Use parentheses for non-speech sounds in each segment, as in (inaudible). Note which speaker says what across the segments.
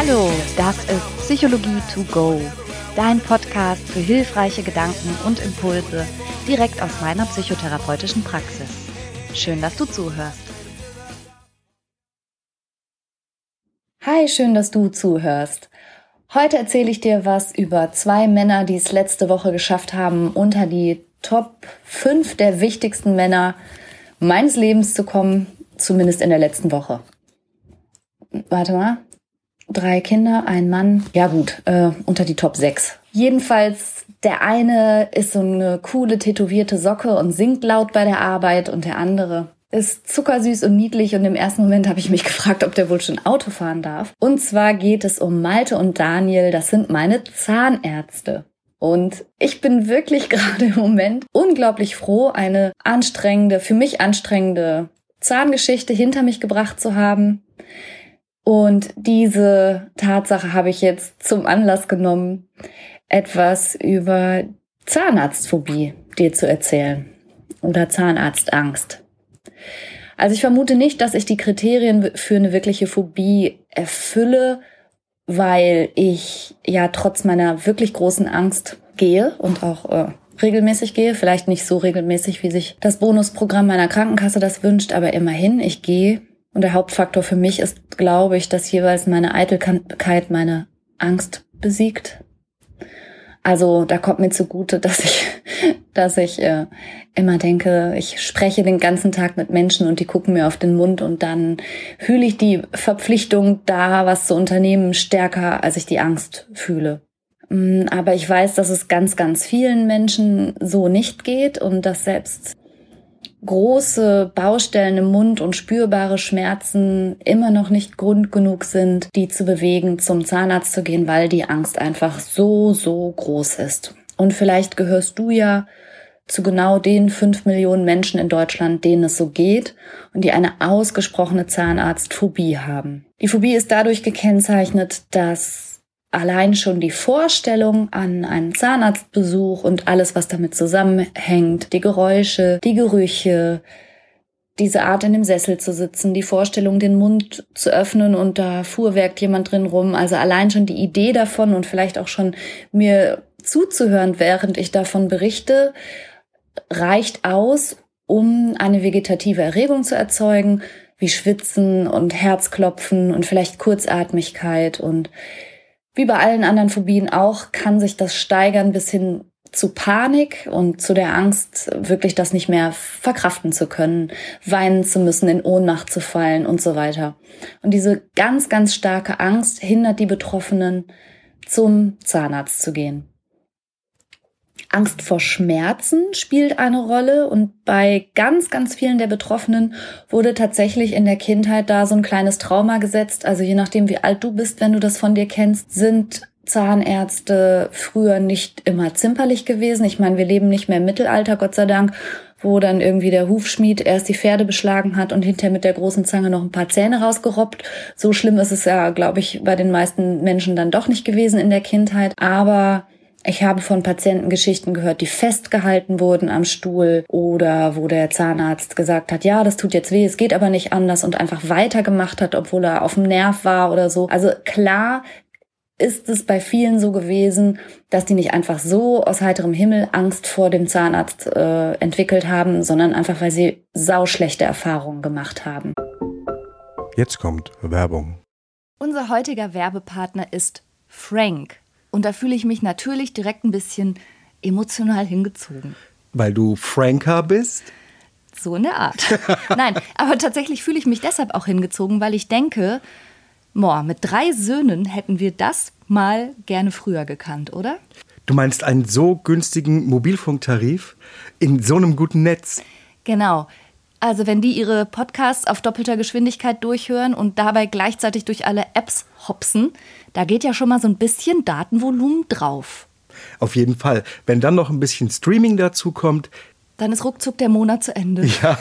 Speaker 1: Hallo, das ist Psychologie to go, dein Podcast für hilfreiche Gedanken und Impulse direkt aus meiner psychotherapeutischen Praxis. Schön, dass du zuhörst. Hi, schön, dass du zuhörst. Heute erzähle ich dir was über zwei Männer, die es letzte Woche geschafft haben, unter die Top 5 der wichtigsten Männer meines Lebens zu kommen, zumindest in der letzten Woche. Warte mal. Drei Kinder, ein Mann. Ja gut, äh, unter die Top 6. Jedenfalls, der eine ist so eine coole tätowierte Socke und singt laut bei der Arbeit und der andere ist zuckersüß und niedlich und im ersten Moment habe ich mich (laughs) gefragt, ob der wohl schon Auto fahren darf. Und zwar geht es um Malte und Daniel, das sind meine Zahnärzte. Und ich bin wirklich (laughs) gerade im Moment unglaublich froh, eine anstrengende, für mich anstrengende Zahngeschichte hinter mich gebracht zu haben. Und diese Tatsache habe ich jetzt zum Anlass genommen, etwas über Zahnarztphobie dir zu erzählen oder Zahnarztangst. Also ich vermute nicht, dass ich die Kriterien für eine wirkliche Phobie erfülle, weil ich ja trotz meiner wirklich großen Angst gehe und auch äh, regelmäßig gehe. Vielleicht nicht so regelmäßig, wie sich das Bonusprogramm meiner Krankenkasse das wünscht, aber immerhin, ich gehe. Und der Hauptfaktor für mich ist, glaube ich, dass jeweils meine Eitelkeit meine Angst besiegt. Also da kommt mir zugute, (laughs) dass ich, dass ich äh, immer denke, ich spreche den ganzen Tag mit Menschen und die gucken mir auf den Mund und dann fühle ich die Verpflichtung da, was zu unternehmen, stärker, als ich die Angst fühle. Mm, aber ich weiß, dass es ganz, ganz vielen Menschen so nicht geht und dass selbst große Baustellen im Mund und spürbare Schmerzen immer noch nicht Grund genug sind, die zu bewegen, zum Zahnarzt zu gehen, weil die Angst einfach so, so groß ist. Und vielleicht gehörst du ja zu genau den fünf Millionen Menschen in Deutschland, denen es so geht und die eine ausgesprochene Zahnarztphobie haben. Die Phobie ist dadurch gekennzeichnet, dass allein schon die Vorstellung an einen Zahnarztbesuch und alles, was damit zusammenhängt, die Geräusche, die Gerüche, diese Art in dem Sessel zu sitzen, die Vorstellung, den Mund zu öffnen und da fuhrwerkt jemand drin rum. Also allein schon die Idee davon und vielleicht auch schon mir zuzuhören, während ich davon berichte, reicht aus, um eine vegetative Erregung zu erzeugen, wie Schwitzen und Herzklopfen und vielleicht Kurzatmigkeit und wie bei allen anderen Phobien auch, kann sich das steigern bis hin zu Panik und zu der Angst, wirklich das nicht mehr verkraften zu können, weinen zu müssen, in Ohnmacht zu fallen und so weiter. Und diese ganz, ganz starke Angst hindert die Betroffenen, zum Zahnarzt zu gehen. Angst vor Schmerzen spielt eine Rolle und bei ganz, ganz vielen der Betroffenen wurde tatsächlich in der Kindheit da so ein kleines Trauma gesetzt. Also je nachdem, wie alt du bist, wenn du das von dir kennst, sind Zahnärzte früher nicht immer zimperlich gewesen. Ich meine, wir leben nicht mehr im Mittelalter, Gott sei Dank, wo dann irgendwie der Hufschmied erst die Pferde beschlagen hat und hinterher mit der großen Zange noch ein paar Zähne rausgerobbt. So schlimm ist es ja, glaube ich, bei den meisten Menschen dann doch nicht gewesen in der Kindheit. Aber ich habe von Patienten Geschichten gehört, die festgehalten wurden am Stuhl oder wo der Zahnarzt gesagt hat, ja, das tut jetzt weh, es geht aber nicht anders und einfach weitergemacht hat, obwohl er auf dem Nerv war oder so. Also klar ist es bei vielen so gewesen, dass die nicht einfach so aus heiterem Himmel Angst vor dem Zahnarzt äh, entwickelt haben, sondern einfach, weil sie sauschlechte Erfahrungen gemacht haben.
Speaker 2: Jetzt kommt Werbung.
Speaker 1: Unser heutiger Werbepartner ist Frank. Und da fühle ich mich natürlich direkt ein bisschen emotional hingezogen.
Speaker 2: Weil du Franker bist?
Speaker 1: So in der Art. (laughs) Nein, aber tatsächlich fühle ich mich deshalb auch hingezogen, weil ich denke, boah, mit drei Söhnen hätten wir das mal gerne früher gekannt, oder?
Speaker 2: Du meinst einen so günstigen Mobilfunktarif in so einem guten Netz?
Speaker 1: Genau. Also wenn die ihre Podcasts auf doppelter Geschwindigkeit durchhören und dabei gleichzeitig durch alle Apps hopsen, da geht ja schon mal so ein bisschen Datenvolumen drauf.
Speaker 2: Auf jeden Fall. Wenn dann noch ein bisschen Streaming dazu kommt,
Speaker 1: dann ist ruckzuck der Monat zu Ende. (laughs)
Speaker 2: Ja.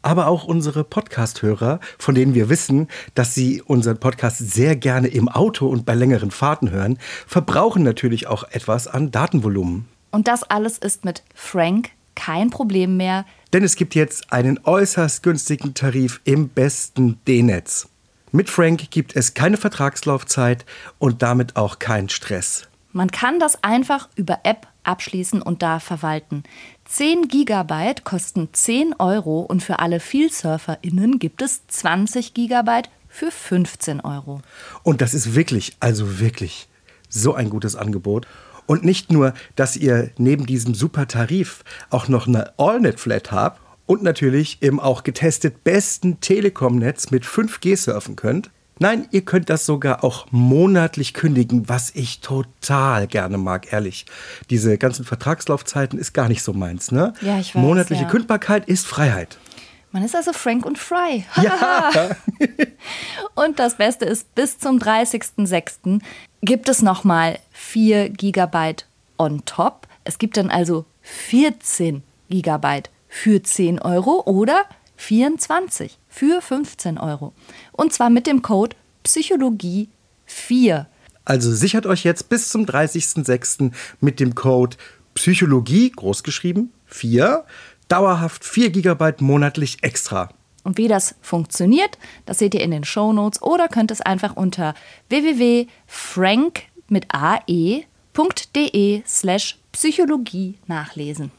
Speaker 2: Aber auch unsere Podcast-Hörer, von denen wir wissen, dass sie unseren Podcast sehr gerne im Auto und bei längeren Fahrten hören, verbrauchen natürlich auch etwas an Datenvolumen.
Speaker 1: Und das alles ist mit Frank kein Problem mehr,
Speaker 2: denn es gibt jetzt einen äußerst günstigen Tarif im besten D-Netz. Mit Frank gibt es keine Vertragslaufzeit und damit auch keinen Stress.
Speaker 1: Man kann das einfach über App abschließen und da verwalten. 10 Gigabyte kosten 10 Euro und für alle VielsurferInnen gibt es 20 Gigabyte für 15 Euro.
Speaker 2: Und das ist wirklich, also wirklich so ein gutes Angebot. Und nicht nur, dass ihr neben diesem super Tarif auch noch eine AllNet-Flat habt und natürlich im auch getestet besten Telekom-Netz mit 5G surfen könnt. Nein, ihr könnt das sogar auch monatlich kündigen, was ich total gerne mag, ehrlich. Diese ganzen Vertragslaufzeiten ist gar nicht so meins, ne?
Speaker 1: Ja, ich weiß.
Speaker 2: Monatliche
Speaker 1: ja.
Speaker 2: Kündbarkeit ist Freiheit.
Speaker 1: Man ist also Frank und Fry.
Speaker 2: Ja. (laughs)
Speaker 1: und das Beste ist, bis zum 30.06. gibt es nochmal 4 Gigabyte on top. Es gibt dann also 14 Gigabyte für 10 Euro oder 24 für 15 Euro. Und zwar mit dem Code Psychologie 4.
Speaker 2: Also sichert euch jetzt bis zum 30.06. mit dem Code Psychologie, großgeschrieben, 4, dauerhaft 4 GB monatlich extra.
Speaker 1: Und wie das funktioniert, das seht ihr in den Show Notes oder könnt es einfach unter www.frank mit ae.de slash Psychologie nachlesen.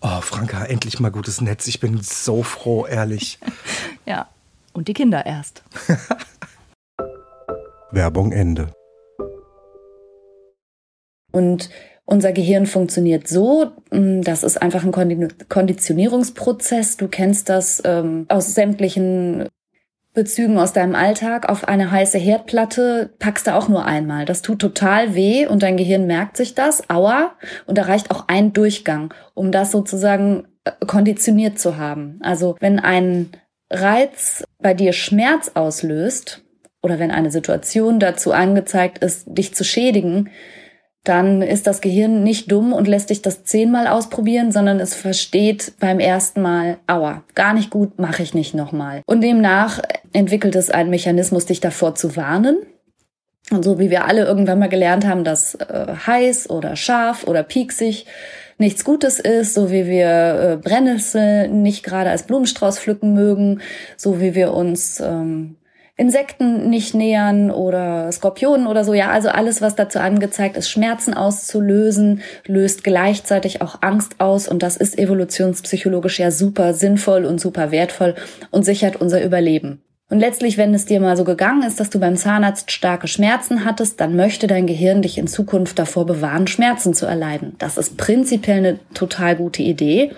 Speaker 2: Oh, Franka, endlich mal gutes Netz. Ich bin so froh, ehrlich. (laughs)
Speaker 1: ja, und die Kinder erst. (laughs)
Speaker 2: Werbung Ende.
Speaker 1: Und unser Gehirn funktioniert so, mm, das ist einfach ein Konditionierungsprozess. Du kennst das ähm, aus sämtlichen Bezügen aus deinem Alltag auf eine heiße Herdplatte packst du auch nur einmal. Das tut total weh und dein Gehirn merkt sich das, aua, und da reicht auch ein Durchgang, um das sozusagen äh, konditioniert zu haben. Also wenn ein Reiz bei dir Schmerz auslöst oder wenn eine Situation dazu angezeigt ist, dich zu schädigen, dann ist das Gehirn nicht dumm und lässt dich das zehnmal ausprobieren, sondern es versteht beim ersten Mal, aua, gar nicht gut, mache ich nicht nochmal. Und demnach entwickelt es einen Mechanismus, dich davor zu warnen. Und so wie wir alle irgendwann mal gelernt haben, dass äh, heiß oder scharf oder pieksig nichts Gutes ist, so wie wir äh, Brennnessel nicht gerade als Blumenstrauß pflücken mögen, so wie wir uns ähm, Insekten nicht nähern oder Skorpionen oder so. Ja, also alles, was dazu angezeigt ist, Schmerzen auszulösen, löst gleichzeitig auch Angst aus und das ist evolutionspsychologisch ja super sinnvoll und super wertvoll und sichert unser Überleben. Und letztlich, wenn es dir mal so gegangen ist, dass du beim Zahnarzt starke Schmerzen hattest, dann möchte dein Gehirn dich in Zukunft davor bewahren, Schmerzen zu erleiden. Das ist prinzipiell eine total gute Idee.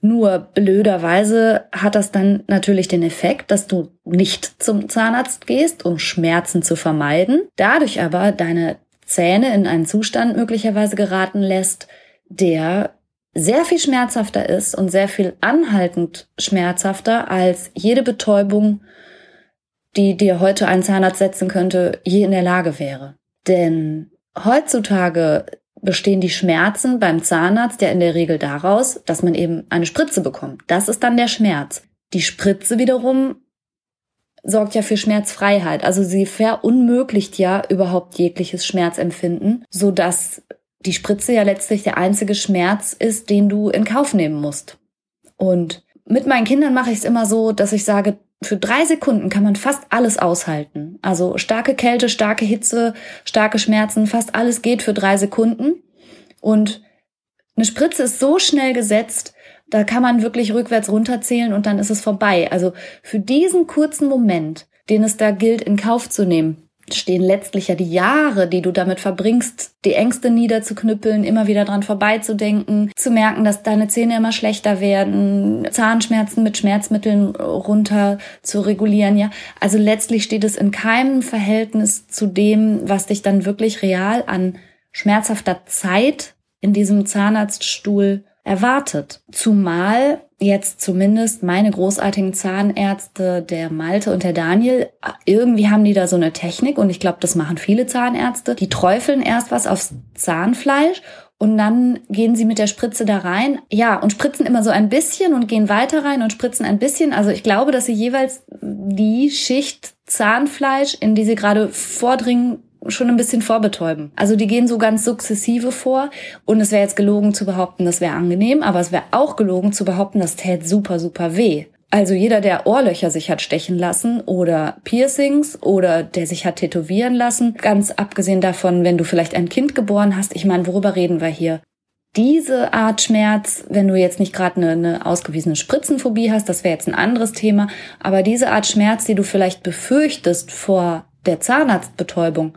Speaker 1: Nur blöderweise hat das dann natürlich den Effekt, dass du nicht zum Zahnarzt gehst, um Schmerzen zu vermeiden, dadurch aber deine Zähne in einen Zustand möglicherweise geraten lässt, der sehr viel schmerzhafter ist und sehr viel anhaltend schmerzhafter als jede Betäubung, die dir heute ein Zahnarzt setzen könnte, je in der Lage wäre. Denn heutzutage bestehen die Schmerzen beim Zahnarzt ja in der Regel daraus, dass man eben eine Spritze bekommt. Das ist dann der Schmerz. Die Spritze wiederum sorgt ja für Schmerzfreiheit. Also sie verunmöglicht ja überhaupt jegliches Schmerzempfinden, so dass die Spritze ja letztlich der einzige Schmerz ist, den du in Kauf nehmen musst. Und mit meinen Kindern mache ich es immer so, dass ich sage, für drei Sekunden kann man fast alles aushalten. Also starke Kälte, starke Hitze, starke Schmerzen, fast alles geht für drei Sekunden. Und eine Spritze ist so schnell gesetzt, da kann man wirklich rückwärts runterzählen und dann ist es vorbei. Also für diesen kurzen Moment, den es da gilt, in Kauf zu nehmen, stehen letztlich ja die Jahre, die du damit verbringst, die Ängste niederzuknüppeln, immer wieder dran vorbeizudenken, zu merken, dass deine Zähne immer schlechter werden, Zahnschmerzen mit Schmerzmitteln runter zu regulieren, ja. Also letztlich steht es in keinem Verhältnis zu dem, was dich dann wirklich real an schmerzhafter Zeit in diesem Zahnarztstuhl erwartet. Zumal jetzt zumindest meine großartigen Zahnärzte, der Malte und der Daniel, irgendwie haben die da so eine Technik und ich glaube, das machen viele Zahnärzte. Die träufeln erst was aufs Zahnfleisch und dann gehen sie mit der Spritze da rein. Ja, und spritzen immer so ein bisschen und gehen weiter rein und spritzen ein bisschen. Also ich glaube, dass sie jeweils die Schicht Zahnfleisch, in die sie gerade vordringen, schon ein bisschen vorbetäuben. Also die gehen so ganz sukzessive vor und es wäre jetzt gelogen zu behaupten, das wäre angenehm, aber es wäre auch gelogen zu behaupten, das täte super, super weh. Also jeder, der Ohrlöcher sich hat stechen lassen oder Piercings oder der sich hat tätowieren lassen, ganz abgesehen davon, wenn du vielleicht ein Kind geboren hast, ich meine, worüber reden wir hier? Diese Art Schmerz, wenn du jetzt nicht gerade eine, eine ausgewiesene Spritzenphobie hast, das wäre jetzt ein anderes Thema, aber diese Art Schmerz, die du vielleicht befürchtest vor der Zahnarztbetäubung,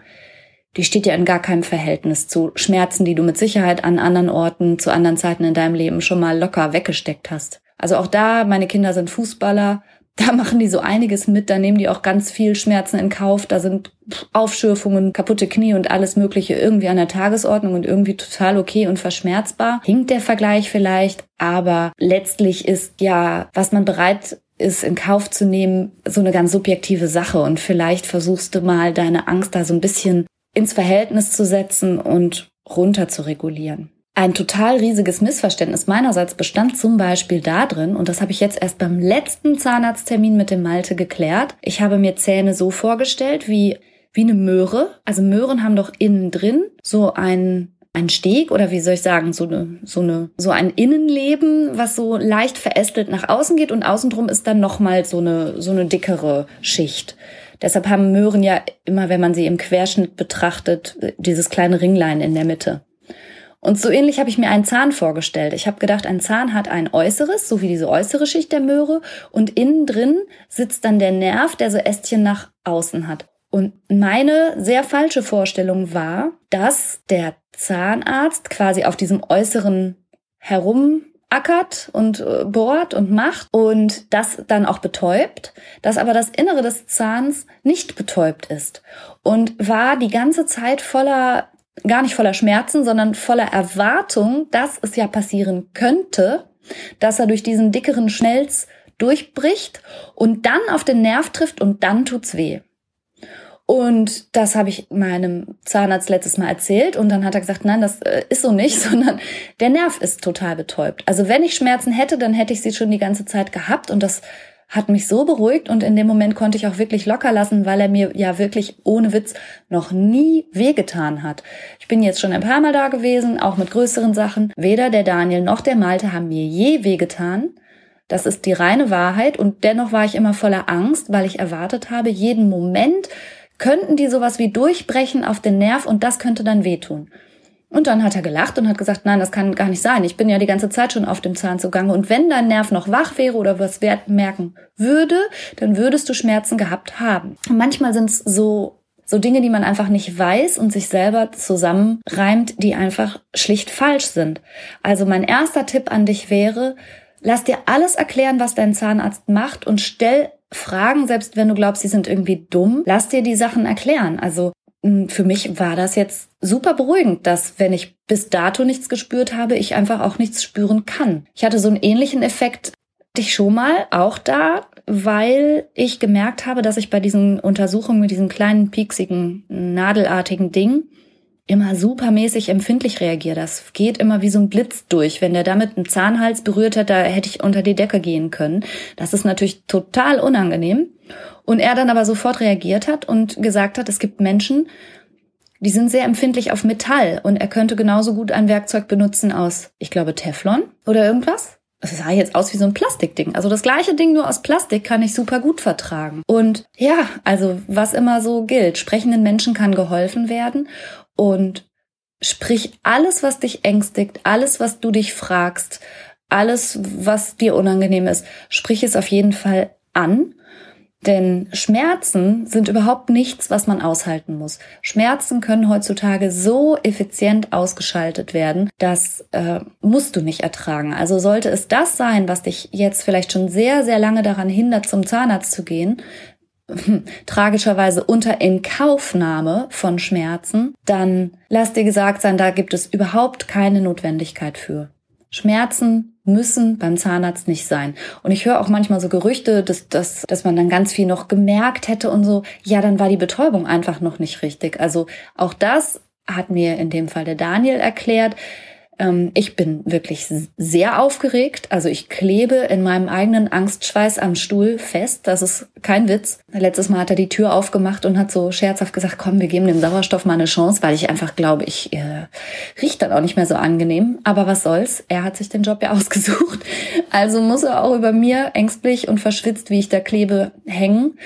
Speaker 1: die steht ja in gar keinem Verhältnis zu Schmerzen, die du mit Sicherheit an anderen Orten, zu anderen Zeiten in deinem Leben schon mal locker weggesteckt hast. Also auch da, meine Kinder sind Fußballer, (laughs) da machen die so einiges mit, da nehmen die auch ganz viel Schmerzen in Kauf, da sind Aufschürfungen, kaputte Knie und alles Mögliche irgendwie an der Tagesordnung und irgendwie total okay und verschmerzbar. Hinkt der Vergleich vielleicht, aber letztlich ist ja, was man bereit ist in Kauf zu nehmen, so eine ganz subjektive Sache und vielleicht versuchst du mal deine Angst da so ein bisschen ins Verhältnis zu setzen und runter zu regulieren. Ein total riesiges Missverständnis meinerseits bestand zum Beispiel darin, und das habe ich jetzt erst beim letzten Zahnarzttermin mit dem Malte geklärt. Ich habe mir Zähne so vorgestellt wie, wie eine Möhre. Also Möhren haben doch innen drin so ein ein Steg oder wie soll ich sagen, so eine, so eine, so ein Innenleben, was so leicht verästelt nach außen geht und außenrum ist dann nochmal so eine, so eine dickere Schicht. Deshalb haben Möhren ja immer, wenn man sie im Querschnitt betrachtet, dieses kleine Ringlein in der Mitte. Und so ähnlich habe ich mir einen Zahn vorgestellt. Ich habe gedacht, ein Zahn hat ein äußeres, so wie diese äußere Schicht der Möhre, und innen drin sitzt dann der Nerv, der so Ästchen nach außen hat. Und meine sehr falsche Vorstellung war, dass der Zahnarzt quasi auf diesem äußeren herumackert und äh, bohrt und macht und das dann auch betäubt, dass aber das Innere des Zahns nicht betäubt ist und war die ganze Zeit voller gar nicht voller Schmerzen, sondern voller Erwartung, dass es ja passieren könnte, dass er durch diesen dickeren Schmelz durchbricht und dann auf den Nerv trifft und dann tut's weh. Und das habe ich meinem Zahnarzt letztes Mal erzählt und dann hat er gesagt, nein, das äh, ist so nicht, (laughs) sondern der Nerv ist total betäubt. Also wenn ich Schmerzen hätte, dann hätte ich sie schon die ganze Zeit gehabt und das hat mich so beruhigt und in dem Moment konnte ich auch wirklich locker lassen, weil er mir ja wirklich ohne Witz noch nie wehgetan hat. Ich bin jetzt schon ein paar Mal da gewesen, auch mit größeren Sachen. Weder der Daniel noch der Malte haben mir je wehgetan. Das ist die reine Wahrheit und dennoch war ich immer voller Angst, weil ich erwartet habe, jeden Moment könnten die sowas wie durchbrechen auf den Nerv und das könnte dann wehtun. Und dann hat er gelacht und hat gesagt, nein, das kann gar nicht sein. Ich bin ja die ganze Zeit schon auf dem Zahn zugange. Und wenn dein Nerv noch wach wäre oder was merken würde, dann würdest du Schmerzen gehabt haben. Und manchmal sind es so so Dinge, die man einfach nicht weiß und sich selber zusammenreimt, die einfach schlicht falsch sind. Also mein erster Tipp an dich wäre, lass dir alles erklären, was dein Zahnarzt macht und stell Fragen, selbst wenn du glaubst, sie sind irgendwie dumm. Lass dir die Sachen erklären. Also hm, für mich war das jetzt super beruhigend, dass wenn ich bis dato nichts gespürt habe, ich einfach auch nichts spüren kann. Ich hatte so einen ähnlichen Effekt dich schon mal auch da, weil ich gemerkt habe, dass ich bei diesen Untersuchungen mit diesen kleinen pieksigen nadelartigen Ding immer supermäßig empfindlich reagiere. Das geht immer wie so ein Blitz durch. Wenn der damit einen Zahnhals berührt hat, da hätte ich unter die Decke gehen können. Das ist natürlich total unangenehm. Und er dann aber sofort reagiert hat und gesagt hat, es gibt Menschen, die sind sehr empfindlich auf Metall und er könnte genauso gut ein Werkzeug benutzen aus, ich glaube, Teflon oder irgendwas. Es sah jetzt aus wie so ein Plastikding. Also das gleiche Ding nur aus Plastik kann ich super gut vertragen. Und ja, also was immer so gilt, sprechenden Menschen kann geholfen werden und sprich alles, was dich ängstigt, alles, was du dich fragst, alles, was dir unangenehm ist, sprich es auf jeden Fall an denn Schmerzen sind überhaupt nichts, was man aushalten muss. Schmerzen können heutzutage so effizient ausgeschaltet werden, das äh, musst du nicht ertragen. Also sollte es das sein, was dich jetzt vielleicht schon sehr, sehr lange daran hindert, zum Zahnarzt zu gehen, (laughs) tragischerweise unter Inkaufnahme von Schmerzen, dann lass dir gesagt sein, da gibt es überhaupt keine Notwendigkeit für. Schmerzen müssen beim Zahnarzt nicht sein. Und ich höre auch manchmal so Gerüchte, dass, dass, dass man dann ganz viel noch gemerkt hätte und so. Ja, dann war die Betäubung einfach noch nicht richtig. Also auch das hat mir in dem Fall der Daniel erklärt. Ähm, ich bin wirklich sehr aufgeregt. Also ich klebe in meinem eigenen Angstschweiß am Stuhl fest. Das ist kein Witz. Letztes Mal hat er die Tür aufgemacht und hat so scherzhaft gesagt, komm, wir geben dem Sauerstoff mal eine Chance, weil ich einfach glaube, ich äh, riecht dann auch nicht mehr so angenehm. Aber was soll's? Er hat sich den Job ja (laughs) ausgesucht. Also muss er auch über mir ängstlich und verschwitzt, wie ich da klebe, hängen.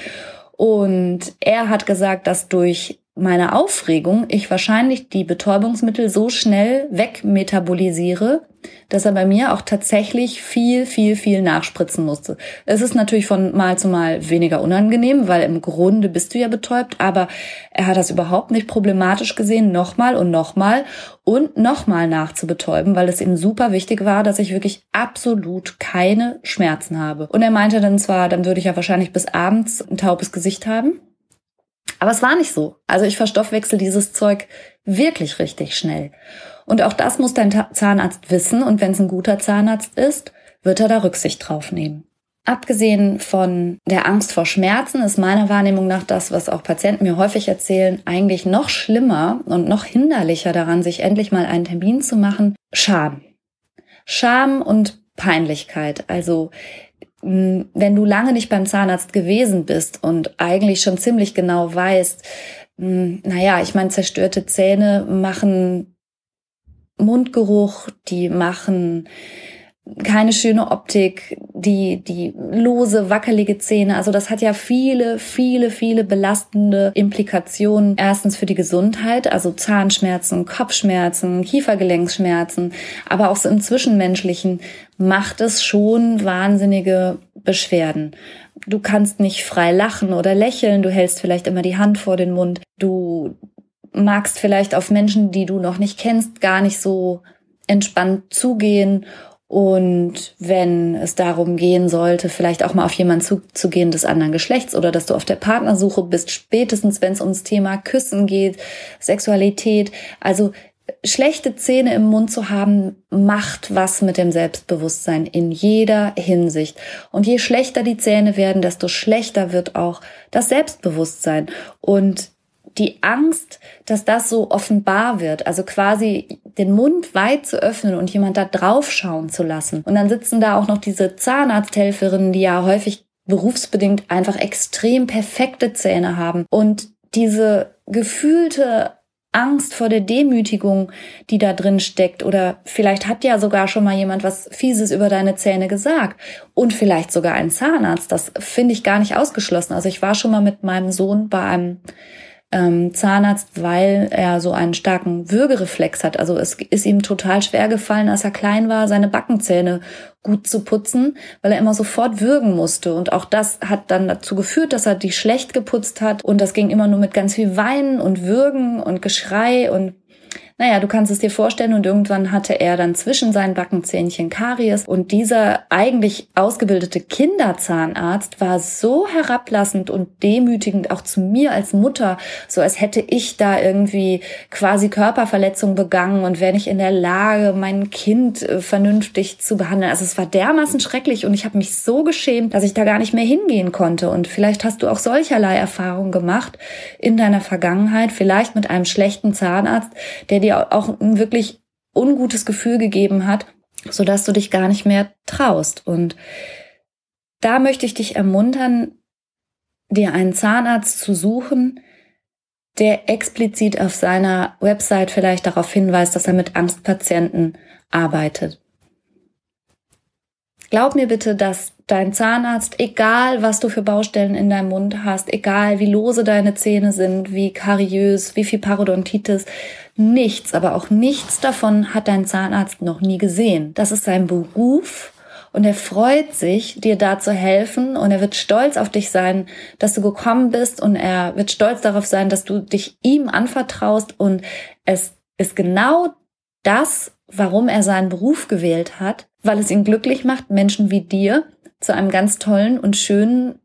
Speaker 1: Und er hat gesagt, dass durch meine Aufregung ich wahrscheinlich die Betäubungsmittel so schnell wegmetabolisiere, dass er bei mir auch tatsächlich viel, viel, viel nachspritzen musste. Es ist natürlich von Mal zu Mal weniger unangenehm, weil im Grunde bist du ja betäubt, aber er hat das überhaupt nicht problematisch gesehen, nochmal und nochmal und nochmal nachzubetäuben, weil es ihm super wichtig war, dass ich wirklich absolut keine Schmerzen habe. Und er meinte dann zwar, dann würde ich ja wahrscheinlich bis abends ein taubes Gesicht haben, aber es war nicht so. Also ich verstoffwechsel dieses Zeug wirklich richtig schnell. Und auch das muss dein Zahnarzt wissen. Und wenn es ein guter Zahnarzt ist, wird er da Rücksicht drauf nehmen. Abgesehen von der Angst vor Schmerzen ist meiner Wahrnehmung nach das, was auch Patienten mir häufig erzählen, eigentlich noch schlimmer und noch hinderlicher daran, sich endlich mal einen Termin zu machen, Scham. Scham und Peinlichkeit. Also wenn du lange nicht beim Zahnarzt gewesen bist und eigentlich schon ziemlich genau weißt, naja, ich meine, zerstörte Zähne machen Mundgeruch, die machen keine schöne Optik, die, die lose, wackelige Zähne. Also das hat ja viele, viele, viele belastende Implikationen. Erstens für die Gesundheit, also Zahnschmerzen, Kopfschmerzen, Kiefergelenksschmerzen, aber auch so im Zwischenmenschlichen macht es schon wahnsinnige Beschwerden. Du kannst nicht frei lachen oder lächeln, du hältst vielleicht immer die Hand vor den Mund, du magst vielleicht auf Menschen, die du noch nicht kennst, gar nicht so entspannt zugehen und wenn es darum gehen sollte, vielleicht auch mal auf jemanden zuzugehen des anderen Geschlechts oder dass du auf der Partnersuche bist, spätestens wenn es ums Thema Küssen geht, Sexualität, also schlechte Zähne im Mund zu haben, macht was mit dem Selbstbewusstsein in jeder Hinsicht. Und je schlechter die Zähne werden, desto schlechter wird auch das Selbstbewusstsein. Und die Angst, dass das so offenbar wird, also quasi den Mund weit zu öffnen und jemand da drauf schauen zu lassen. Und dann sitzen da auch noch diese Zahnarzthelferinnen, die ja häufig berufsbedingt einfach extrem perfekte Zähne haben und diese gefühlte Angst vor der Demütigung, die da drin steckt. Oder vielleicht hat ja sogar schon mal jemand was Fieses über deine Zähne gesagt. Und vielleicht sogar ein Zahnarzt. Das finde ich gar nicht ausgeschlossen. Also ich war schon mal mit meinem Sohn bei einem ähm, Zahnarzt, weil er so einen starken Würgereflex hat. Also es ist ihm total schwer gefallen, als er klein war, seine Backenzähne gut zu putzen, weil er immer sofort würgen musste. Und auch das hat dann dazu geführt, dass er die schlecht geputzt hat. Und das ging immer nur mit ganz viel Weinen und Würgen und Geschrei und naja, du kannst es dir vorstellen und irgendwann hatte er dann zwischen seinen Backenzähnchen Karies und dieser eigentlich ausgebildete Kinderzahnarzt war so herablassend und demütigend auch zu mir als Mutter, so als hätte ich da irgendwie quasi Körperverletzung begangen und wäre nicht in der Lage, mein Kind äh, vernünftig zu behandeln. Also es war dermaßen schrecklich und ich habe mich so geschämt, dass ich da gar nicht mehr hingehen konnte und vielleicht hast du auch solcherlei Erfahrungen gemacht in deiner Vergangenheit, vielleicht mit einem schlechten Zahnarzt, der dir auch ein wirklich ungutes Gefühl gegeben hat, so dass du dich gar nicht mehr traust. Und da möchte ich dich ermuntern, dir einen Zahnarzt zu suchen, der explizit auf seiner Website vielleicht darauf hinweist, dass er mit Angstpatienten arbeitet. Glaub mir bitte, dass dein Zahnarzt, egal was du für Baustellen in deinem Mund hast, egal wie lose deine Zähne sind, wie kariös, wie viel Parodontitis, nichts, aber auch nichts davon hat dein Zahnarzt noch nie gesehen. Das ist sein Beruf und er freut sich, dir da zu helfen und er wird stolz auf dich sein, dass du gekommen bist und er wird stolz darauf sein, dass du dich ihm anvertraust und es ist genau das, warum er seinen Beruf gewählt hat, weil es ihn glücklich macht, Menschen wie dir zu einem ganz tollen und schönen,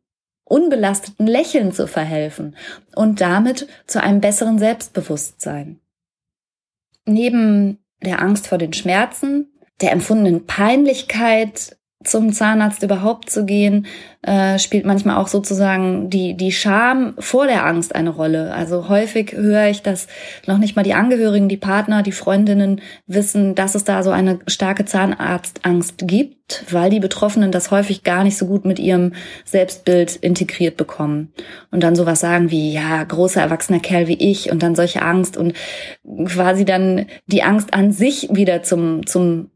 Speaker 1: unbelasteten Lächeln zu verhelfen und damit zu einem besseren Selbstbewusstsein. Neben der Angst vor den Schmerzen, der empfundenen Peinlichkeit zum Zahnarzt überhaupt zu gehen, äh, spielt manchmal auch sozusagen die, die Scham vor der Angst eine Rolle. Also häufig höre ich, dass noch nicht mal die Angehörigen, die Partner, die Freundinnen wissen, dass es da so eine starke Zahnarztangst gibt, weil die Betroffenen das häufig gar nicht so gut mit ihrem Selbstbild integriert bekommen. Und dann sowas sagen wie, ja, großer erwachsener Kerl wie ich und dann solche Angst und quasi dann die Angst an sich wieder zum, zum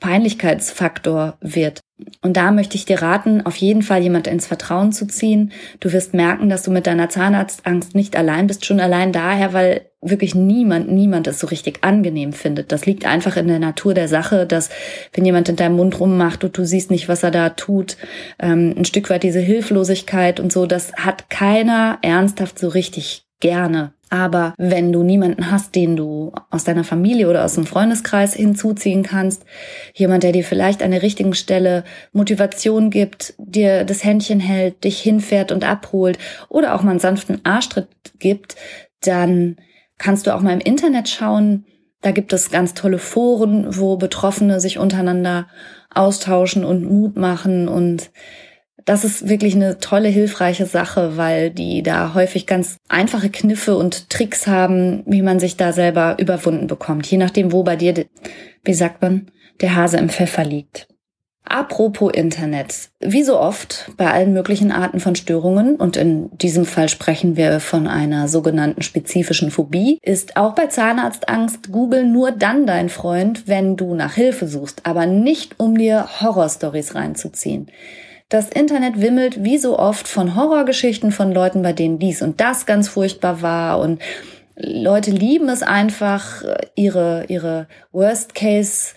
Speaker 1: Peinlichkeitsfaktor wird. Und da möchte ich dir raten, auf jeden Fall jemand ins Vertrauen zu ziehen. Du wirst merken, dass du mit deiner Zahnarztangst nicht allein bist, schon allein daher, weil wirklich niemand, niemand es so richtig angenehm findet. Das liegt einfach in der Natur der Sache, dass wenn jemand in deinem Mund rummacht und du siehst nicht, was er da tut, ähm, ein Stück weit diese Hilflosigkeit und so, das hat keiner ernsthaft so richtig gerne. Aber wenn du niemanden hast, den du aus deiner Familie oder aus dem Freundeskreis hinzuziehen kannst, jemand, der dir vielleicht an der richtigen Stelle Motivation gibt, dir das Händchen hält, dich hinfährt und abholt oder auch mal einen sanften Arschtritt gibt, dann kannst du auch mal im Internet schauen. Da gibt es ganz tolle Foren, wo Betroffene sich untereinander austauschen und Mut machen und das ist wirklich eine tolle, hilfreiche Sache, weil die da häufig ganz einfache Kniffe und Tricks haben, wie man sich da selber überwunden bekommt. Je nachdem, wo bei dir, wie sagt man, der Hase im Pfeffer liegt. Apropos Internet. Wie so oft bei allen möglichen Arten von Störungen, und in diesem Fall sprechen wir von einer sogenannten spezifischen Phobie, ist auch bei Zahnarztangst Google nur dann dein Freund, wenn du nach Hilfe suchst, aber nicht um dir Horrorstories reinzuziehen. Das Internet wimmelt wie so oft von Horrorgeschichten von Leuten, bei denen dies und das ganz furchtbar war und Leute lieben es einfach, ihre, ihre Worst Case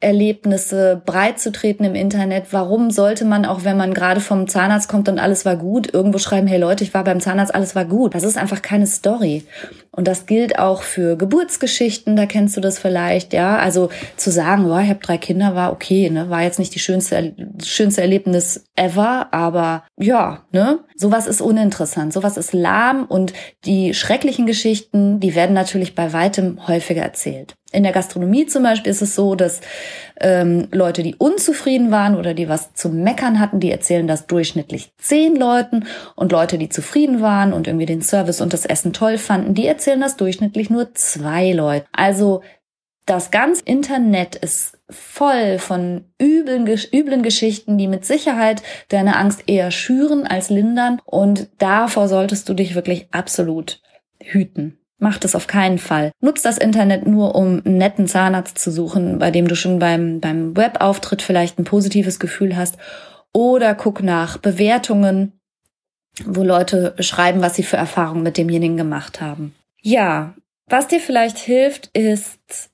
Speaker 1: Erlebnisse breit zu treten im Internet. Warum sollte man, auch wenn man gerade vom Zahnarzt kommt und alles war gut, irgendwo schreiben, hey Leute, ich war beim Zahnarzt, alles war gut. Das ist einfach keine Story. Und das gilt auch für Geburtsgeschichten, da kennst du das vielleicht, ja. Also zu sagen, oh, ich habe drei Kinder, war okay, ne, war jetzt nicht die schönste, schönste Erlebnis ever, aber ja, ne, sowas ist uninteressant, sowas ist lahm und die schrecklichen Geschichten, die werden natürlich bei weitem häufiger erzählt. In der Gastronomie zum Beispiel ist es so, dass ähm, Leute, die unzufrieden waren oder die was zu meckern hatten, die erzählen das durchschnittlich zehn Leuten und Leute, die zufrieden waren und irgendwie den Service und das Essen toll fanden, die erzählen das durchschnittlich nur zwei Leute. Also das ganze Internet ist voll von üblen, üblen Geschichten, die mit Sicherheit deine Angst eher schüren als lindern. Und davor solltest du dich wirklich absolut hüten. Mach das auf keinen Fall. Nutz das Internet nur, um einen netten Zahnarzt zu suchen, bei dem du schon beim, beim Webauftritt vielleicht ein positives Gefühl hast. Oder guck nach Bewertungen, wo Leute schreiben, was sie für Erfahrungen mit demjenigen gemacht haben. Ja, was dir vielleicht hilft, ist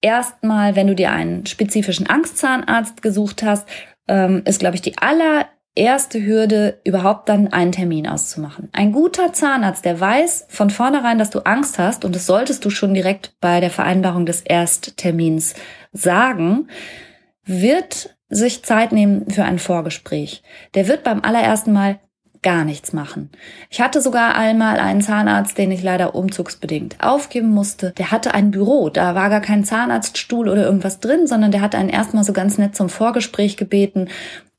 Speaker 1: erstmal, wenn du dir einen spezifischen Angstzahnarzt gesucht hast, ähm, ist, glaube ich, die aller erste Hürde, überhaupt dann einen Termin auszumachen. Ein guter Zahnarzt, der weiß von vornherein, dass du Angst hast, und das solltest du schon direkt bei der Vereinbarung des Ersttermins sagen, wird sich Zeit nehmen für ein Vorgespräch. Der wird beim allerersten Mal gar nichts machen. Ich hatte sogar einmal einen Zahnarzt, den ich leider umzugsbedingt aufgeben musste. Der hatte ein Büro, da war gar kein Zahnarztstuhl oder irgendwas drin, sondern der hat einen erstmal so ganz nett zum Vorgespräch gebeten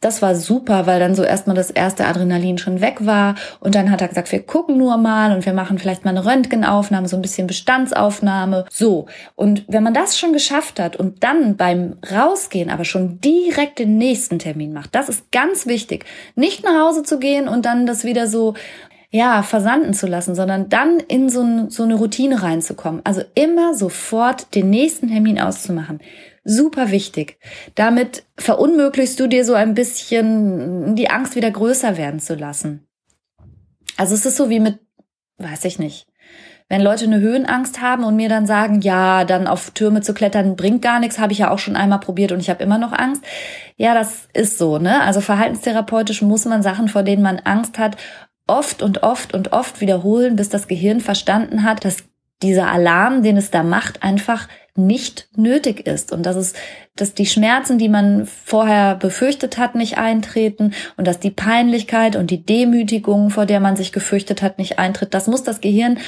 Speaker 1: das war super, weil dann so erstmal das erste Adrenalin schon weg war. Und dann hat er gesagt, wir gucken nur mal und wir machen vielleicht mal eine Röntgenaufnahme, so ein bisschen Bestandsaufnahme. So. Und wenn man das schon geschafft hat und dann beim Rausgehen aber schon direkt den nächsten Termin macht, das ist ganz wichtig. Nicht nach Hause zu gehen und dann das wieder so, ja, versanden zu lassen, sondern dann in so, ein, so eine Routine reinzukommen. Also immer sofort den nächsten Termin auszumachen. Super wichtig. Damit verunmöglichst du dir so ein bisschen die Angst wieder größer werden zu lassen. Also es ist so wie mit, weiß ich nicht, wenn Leute eine Höhenangst haben und mir dann sagen, ja, dann auf Türme zu klettern bringt gar nichts, habe ich ja auch schon einmal probiert und ich habe immer noch Angst. Ja, das ist so, ne? Also verhaltenstherapeutisch muss man Sachen, vor denen man Angst hat, oft und oft und oft wiederholen, bis das Gehirn verstanden hat, dass dieser Alarm, den es da macht, einfach nicht nötig ist und dass es, dass die Schmerzen, die man vorher befürchtet hat, nicht eintreten und dass die Peinlichkeit und die Demütigung, vor der man sich gefürchtet hat, nicht eintritt. Das muss das Gehirn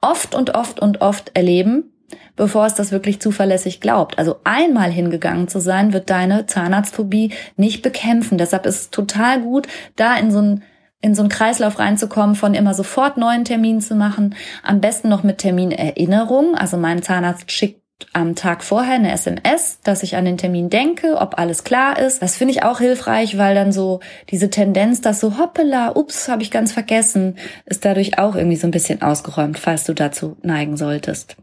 Speaker 1: oft und oft und oft erleben. bevor es das wirklich zuverlässig glaubt. Also einmal hingegangen zu sein, wird deine Zahnarztphobie nicht bekämpfen. Deshalb ist es total gut, da in so ein in so einen Kreislauf reinzukommen, von immer sofort neuen Terminen zu machen. Am besten noch mit Terminerinnerung. Also mein Zahnarzt schickt am Tag vorher eine SMS, dass ich an den Termin denke, ob alles klar ist. Das finde ich auch hilfreich, weil dann so diese Tendenz, dass so hoppala, ups, habe ich ganz vergessen, ist dadurch auch irgendwie so ein bisschen ausgeräumt, falls du dazu neigen solltest.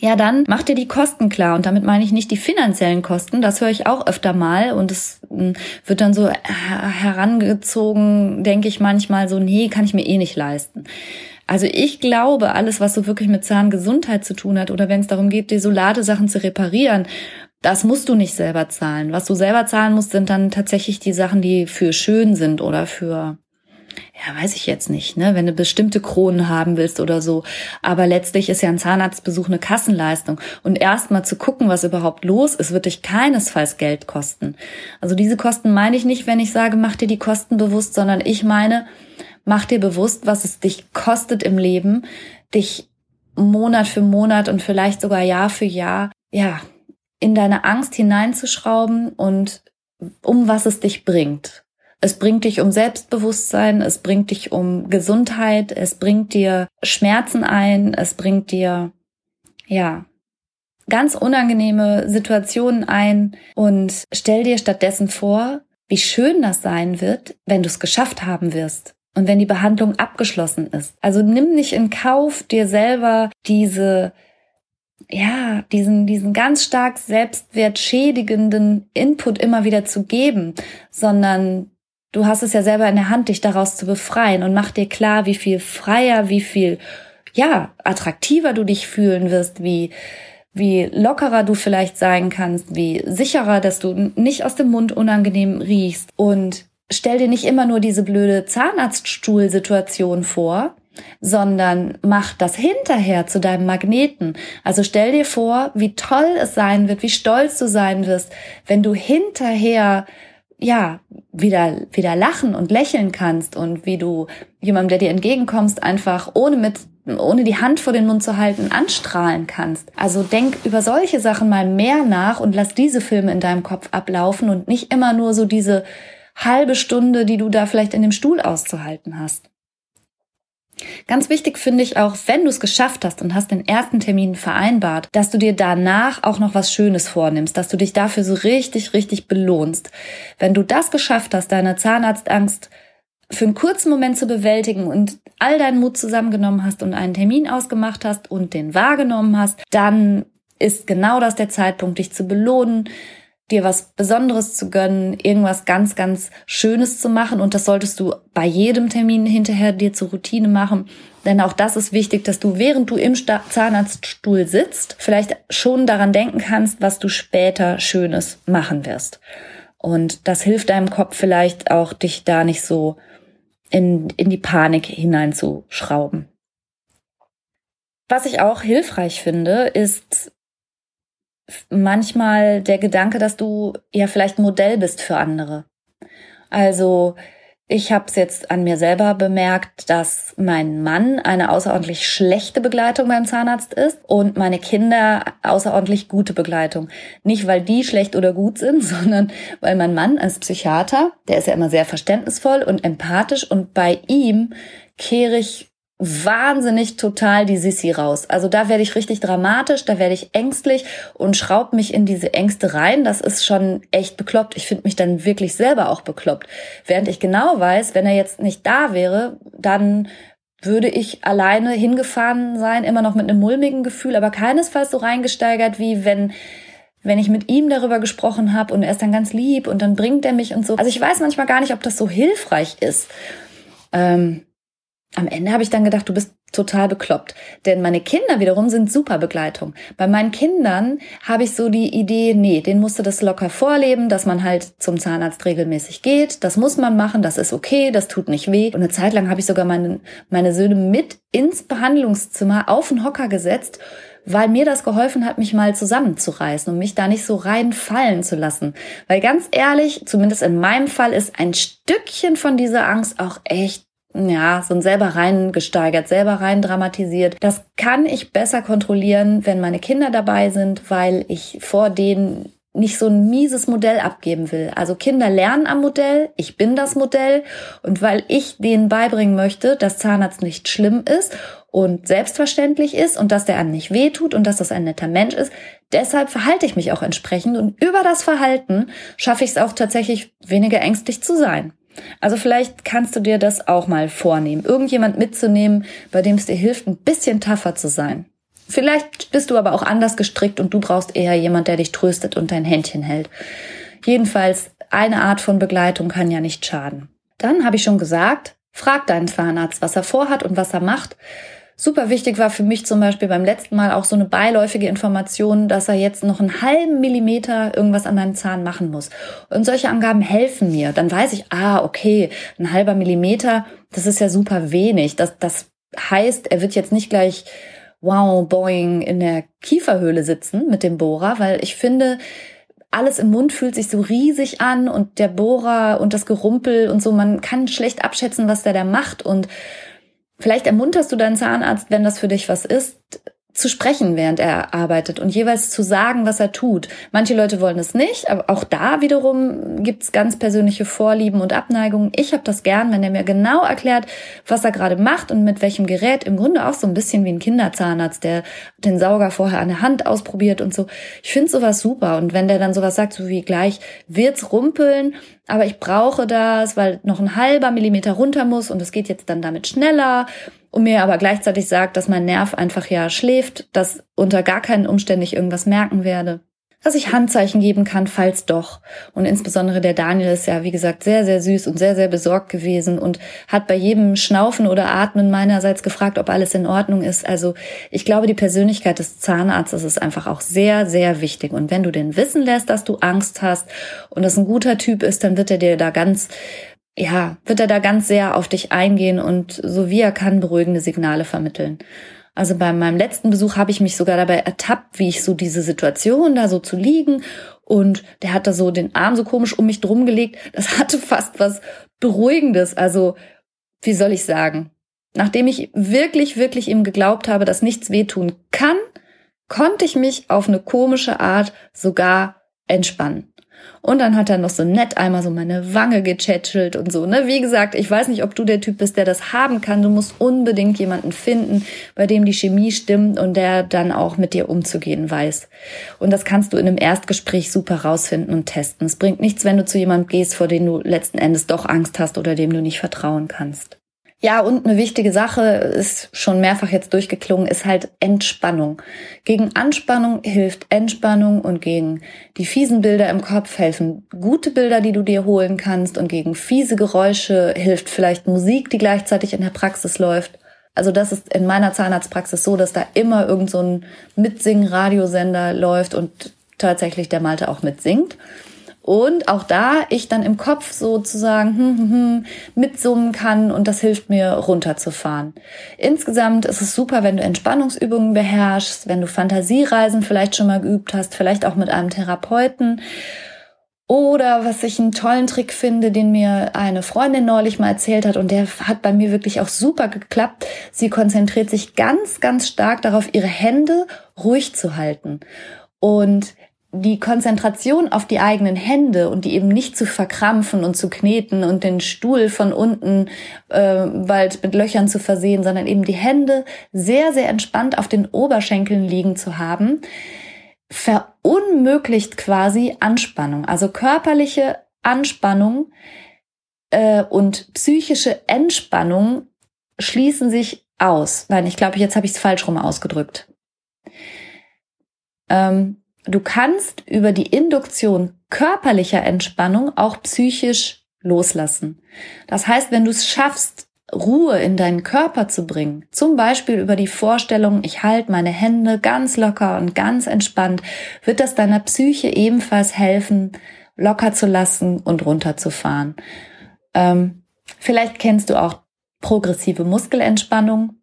Speaker 1: Ja, dann mach dir die Kosten klar. Und damit meine ich nicht die finanziellen Kosten. Das höre ich auch öfter mal. Und es hm, wird dann so herangezogen, denke ich manchmal so, nee, kann ich mir eh nicht leisten. Also ich glaube, alles, was so wirklich mit Zahngesundheit zu tun hat oder wenn es darum geht, desolate Sachen zu reparieren, das musst du nicht selber zahlen. Was du selber zahlen musst, sind dann tatsächlich die Sachen, die für schön sind oder für ja, weiß ich jetzt nicht, ne, wenn du bestimmte Kronen haben willst oder so. Aber letztlich ist ja ein Zahnarztbesuch eine Kassenleistung. Und erstmal zu gucken, was überhaupt los ist, wird dich keinesfalls Geld kosten. Also diese Kosten meine ich nicht, wenn ich sage, mach dir die Kosten bewusst, sondern ich meine, Mach dir bewusst, was es dich kostet im Leben, dich Monat für Monat und vielleicht sogar Jahr für Jahr, ja, in deine Angst hineinzuschrauben und um was es dich bringt. Es bringt dich um Selbstbewusstsein, es bringt dich um Gesundheit, es bringt dir Schmerzen ein, es bringt dir, ja, ganz unangenehme Situationen ein und stell dir stattdessen vor, wie schön das sein wird, wenn du es geschafft haben wirst und wenn die Behandlung abgeschlossen ist. Also nimm nicht in Kauf, dir selber diese, ja, diesen, diesen ganz stark selbstwertschädigenden Input immer wieder zu geben, sondern du hast es ja selber in der Hand, dich daraus zu befreien und mach dir klar, wie viel freier, wie viel, ja, attraktiver du dich fühlen wirst, wie, wie lockerer du vielleicht sein kannst, wie sicherer, dass du nicht aus dem Mund unangenehm riechst und stell dir nicht immer nur diese blöde Zahnarztstuhlsituation vor, sondern mach das hinterher zu deinem Magneten. Also stell dir vor, wie toll es sein wird, wie stolz du sein wirst, wenn du hinterher ja, wieder, wieder lachen und lächeln kannst und wie du jemandem, der dir entgegenkommst, einfach ohne mit, ohne die Hand vor den Mund zu halten, anstrahlen kannst. Also denk über solche Sachen mal mehr nach und lass diese Filme in deinem Kopf ablaufen und nicht immer nur so diese halbe Stunde, die du da vielleicht in dem Stuhl auszuhalten hast. Ganz wichtig finde ich auch, wenn du es geschafft hast und hast den ersten Termin vereinbart, dass du dir danach auch noch was Schönes vornimmst, dass du dich dafür so richtig, richtig belohnst. Wenn du das geschafft hast, deine Zahnarztangst für einen kurzen Moment zu bewältigen und all deinen Mut zusammengenommen hast und einen Termin ausgemacht hast und den wahrgenommen hast, dann ist genau das der Zeitpunkt, dich zu belohnen, dir was Besonderes zu gönnen, irgendwas ganz, ganz Schönes zu machen. Und das solltest du bei jedem Termin hinterher dir zur Routine machen. Denn auch das ist wichtig, dass du, während du im Zahnarztstuhl sitzt, vielleicht schon daran denken kannst, was du später Schönes machen wirst. Und das hilft deinem Kopf vielleicht auch, dich da nicht so in, in die Panik hineinzuschrauben. Was ich auch hilfreich finde, ist manchmal der Gedanke, dass du ja vielleicht Modell bist für andere. Also ich habe es jetzt an mir selber bemerkt, dass mein Mann eine außerordentlich schlechte Begleitung beim Zahnarzt ist und meine Kinder außerordentlich gute Begleitung. Nicht, weil die schlecht oder gut sind, (laughs) sondern weil mein Mann als Psychiater, der ist ja immer sehr verständnisvoll und empathisch und bei ihm kehre ich wahnsinnig total die Sissi raus. Also da werde ich richtig dramatisch, da werde ich ängstlich und schraub mich in diese Ängste rein. Das ist schon echt bekloppt. Ich finde mich dann wirklich selber auch bekloppt. Während ich genau weiß, wenn er jetzt nicht da wäre, dann würde ich alleine hingefahren sein, immer noch mit einem mulmigen Gefühl, aber keinesfalls so reingesteigert, wie wenn wenn ich mit ihm darüber gesprochen habe und er ist dann ganz lieb und dann bringt er mich und so. Also ich weiß manchmal gar nicht, ob das so hilfreich ist. Ähm, am Ende habe ich dann gedacht, du bist total bekloppt. Denn meine Kinder wiederum sind super Begleitung. Bei meinen Kindern habe ich so die Idee, nee, den musste das locker vorleben, dass man halt zum Zahnarzt regelmäßig geht. Das muss man machen, das ist okay, das tut nicht weh. Und eine Zeit lang habe ich sogar meine, meine Söhne mit ins Behandlungszimmer auf den Hocker gesetzt, weil mir das geholfen hat, mich mal zusammenzureißen und mich da nicht so reinfallen zu lassen. Weil ganz ehrlich, zumindest in meinem Fall ist ein Stückchen von dieser Angst auch echt ja, so ein selber reingesteigert, selber rein dramatisiert. Das kann ich besser kontrollieren, wenn meine Kinder dabei sind, weil ich vor denen nicht so ein mieses Modell abgeben will. Also Kinder lernen am Modell, ich bin das Modell und weil ich denen beibringen möchte, dass Zahnarzt nicht schlimm ist und selbstverständlich ist und dass der einem nicht wehtut und dass das ein netter Mensch ist, deshalb verhalte ich mich auch entsprechend und über das Verhalten schaffe ich es auch tatsächlich weniger ängstlich zu sein. Also vielleicht kannst du dir das auch mal vornehmen, irgendjemand mitzunehmen, bei dem es dir hilft, ein bisschen tougher zu sein. Vielleicht bist du aber auch anders gestrickt und du brauchst eher jemand, der dich tröstet und dein Händchen hält. Jedenfalls, eine Art von Begleitung kann ja nicht schaden. Dann habe ich schon gesagt, frag deinen Zahnarzt, was er vorhat und was er macht. Super wichtig war für mich zum Beispiel beim letzten Mal auch so eine beiläufige Information, dass er jetzt noch einen halben Millimeter irgendwas an deinem Zahn machen muss. Und solche Angaben helfen mir. Dann weiß ich, ah, okay, ein halber Millimeter, das ist ja super wenig. Das, das heißt, er wird jetzt nicht gleich wow, boing, in der Kieferhöhle sitzen mit dem Bohrer, weil ich finde, alles im Mund fühlt sich so riesig an und der Bohrer und das Gerumpel und so, man kann schlecht abschätzen, was der da macht und vielleicht ermunterst du deinen Zahnarzt, wenn das für dich was ist, zu sprechen, während er arbeitet und jeweils zu sagen, was er tut. Manche Leute wollen es nicht, aber auch da wiederum gibt's ganz persönliche Vorlieben und Abneigungen. Ich habe das gern, wenn er mir genau erklärt, was er gerade macht und mit welchem Gerät. Im Grunde auch so ein bisschen wie ein Kinderzahnarzt, der den Sauger vorher an der Hand ausprobiert und so. Ich finde sowas super. Und wenn der dann sowas sagt, so wie gleich wird's rumpeln, aber ich brauche das, weil noch ein halber Millimeter runter muss und es geht jetzt dann damit schneller und mir aber gleichzeitig sagt, dass mein Nerv einfach ja schläft, dass unter gar keinen Umständen ich irgendwas merken werde. Dass ich Handzeichen geben kann, falls doch. Und insbesondere der Daniel ist ja, wie gesagt, sehr, sehr süß und sehr, sehr besorgt gewesen und hat bei jedem Schnaufen oder Atmen meinerseits gefragt, ob alles in Ordnung ist. Also ich glaube, die Persönlichkeit des Zahnarztes ist einfach auch sehr, sehr wichtig. Und wenn du den wissen lässt, dass du Angst hast und das ein guter Typ ist, dann wird er dir da ganz ja, wird er da ganz sehr auf dich eingehen und so wie er kann beruhigende Signale vermitteln. Also bei meinem letzten Besuch habe ich mich sogar dabei ertappt, wie ich so diese Situation da so zu liegen und der hat da so den Arm so komisch um mich drum gelegt. Das hatte fast was Beruhigendes. Also, wie soll ich sagen? Nachdem ich wirklich, wirklich ihm geglaubt habe, dass nichts wehtun kann, konnte ich mich auf eine komische Art sogar entspannen. Und dann hat er noch so nett einmal so meine Wange gechatschelt und so. Ne? Wie gesagt, ich weiß nicht, ob du der Typ bist, der das haben kann. Du musst unbedingt jemanden finden, bei dem die Chemie stimmt und der dann auch mit dir umzugehen weiß. Und das kannst du in einem Erstgespräch super rausfinden und testen. Es bringt nichts, wenn du zu jemandem gehst, vor dem du letzten Endes doch Angst hast oder dem du nicht vertrauen kannst. Ja, und eine wichtige Sache ist schon mehrfach jetzt durchgeklungen, ist halt Entspannung. Gegen Anspannung hilft Entspannung und gegen die fiesen Bilder im Kopf helfen gute Bilder, die du dir holen kannst und gegen fiese Geräusche hilft vielleicht Musik, die gleichzeitig in der Praxis läuft. Also das ist in meiner Zahnarztpraxis so, dass da immer irgend so ein Mitsingen-Radiosender läuft und tatsächlich der Malte auch mitsingt. Und auch da ich dann im Kopf sozusagen hm, hm, hm, mitsummen kann und das hilft mir runterzufahren. Insgesamt ist es super, wenn du Entspannungsübungen beherrschst, wenn du Fantasiereisen vielleicht schon mal geübt hast, vielleicht auch mit einem Therapeuten. Oder was ich einen tollen Trick finde, den mir eine Freundin neulich mal erzählt hat und der hat bei mir wirklich auch super geklappt. Sie konzentriert sich ganz, ganz stark darauf, ihre Hände ruhig zu halten. Und die Konzentration auf die eigenen Hände und die eben nicht zu verkrampfen und zu kneten und den Stuhl von unten äh, bald mit Löchern zu versehen, sondern eben die Hände sehr, sehr entspannt auf den Oberschenkeln liegen zu haben, verunmöglicht quasi Anspannung. Also körperliche Anspannung äh, und psychische Entspannung schließen sich aus. Nein, ich glaube, jetzt habe ich es falsch rum ausgedrückt. Ähm, Du kannst über die Induktion körperlicher Entspannung auch psychisch loslassen. Das heißt, wenn du es schaffst, Ruhe in deinen Körper zu bringen, zum Beispiel über die Vorstellung, ich halte meine Hände ganz locker und ganz entspannt, wird das deiner Psyche ebenfalls helfen, locker zu lassen und runterzufahren. Ähm, vielleicht kennst du auch progressive Muskelentspannung.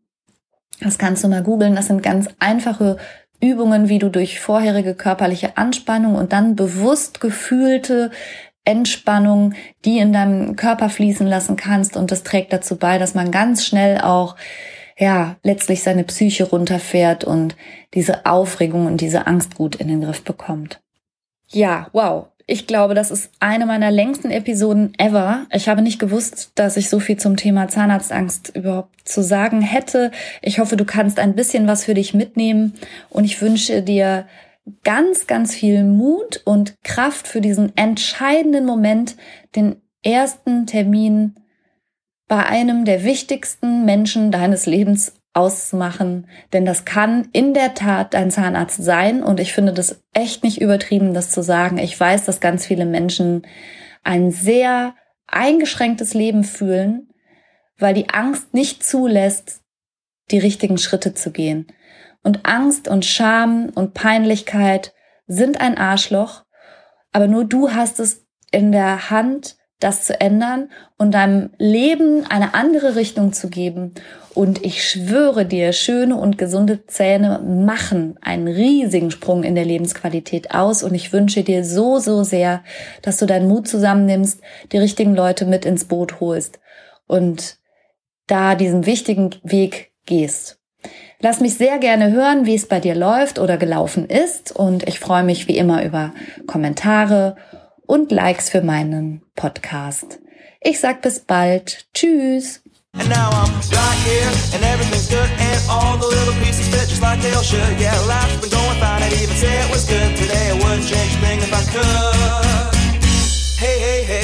Speaker 1: Das kannst du mal googeln. Das sind ganz einfache Übungen, wie du durch vorherige körperliche Anspannung und dann bewusst gefühlte Entspannung, die in deinem Körper fließen lassen kannst. Und das trägt dazu bei, dass man ganz schnell auch, ja, letztlich seine Psyche runterfährt und diese Aufregung und diese Angst gut in den Griff bekommt. Ja, wow. Ich glaube, das ist eine meiner längsten Episoden ever. Ich habe nicht gewusst, dass ich so viel zum Thema Zahnarztangst überhaupt zu sagen hätte. Ich hoffe, du kannst ein bisschen was für dich mitnehmen und ich wünsche dir ganz, ganz viel Mut und Kraft für diesen entscheidenden Moment, den ersten Termin bei einem der wichtigsten Menschen deines Lebens auszumachen, denn das kann in der Tat dein Zahnarzt sein und ich finde das echt nicht übertrieben, das zu sagen. Ich weiß, dass ganz viele Menschen ein sehr eingeschränktes Leben fühlen, weil die Angst nicht zulässt, die richtigen Schritte zu gehen. Und Angst und Scham und Peinlichkeit sind ein Arschloch, aber nur du hast es in der Hand, das zu ändern und deinem Leben eine andere Richtung zu geben. Und ich schwöre dir, schöne und gesunde Zähne machen einen riesigen Sprung in der Lebensqualität aus. Und ich wünsche dir so, so sehr, dass du deinen Mut zusammennimmst, die richtigen Leute mit ins Boot holst und da diesen wichtigen Weg gehst. Lass mich sehr gerne hören, wie es bei dir läuft oder gelaufen ist. Und ich freue mich wie immer über Kommentare und Likes für meinen Podcast. Ich sag bis bald. Tschüss. And now I'm right here, and everything's good, and all the little pieces fit just like they all should. Yeah, life's been going fine, I'd even say it was good today. I wouldn't change a thing if I could. Hey, hey, hey.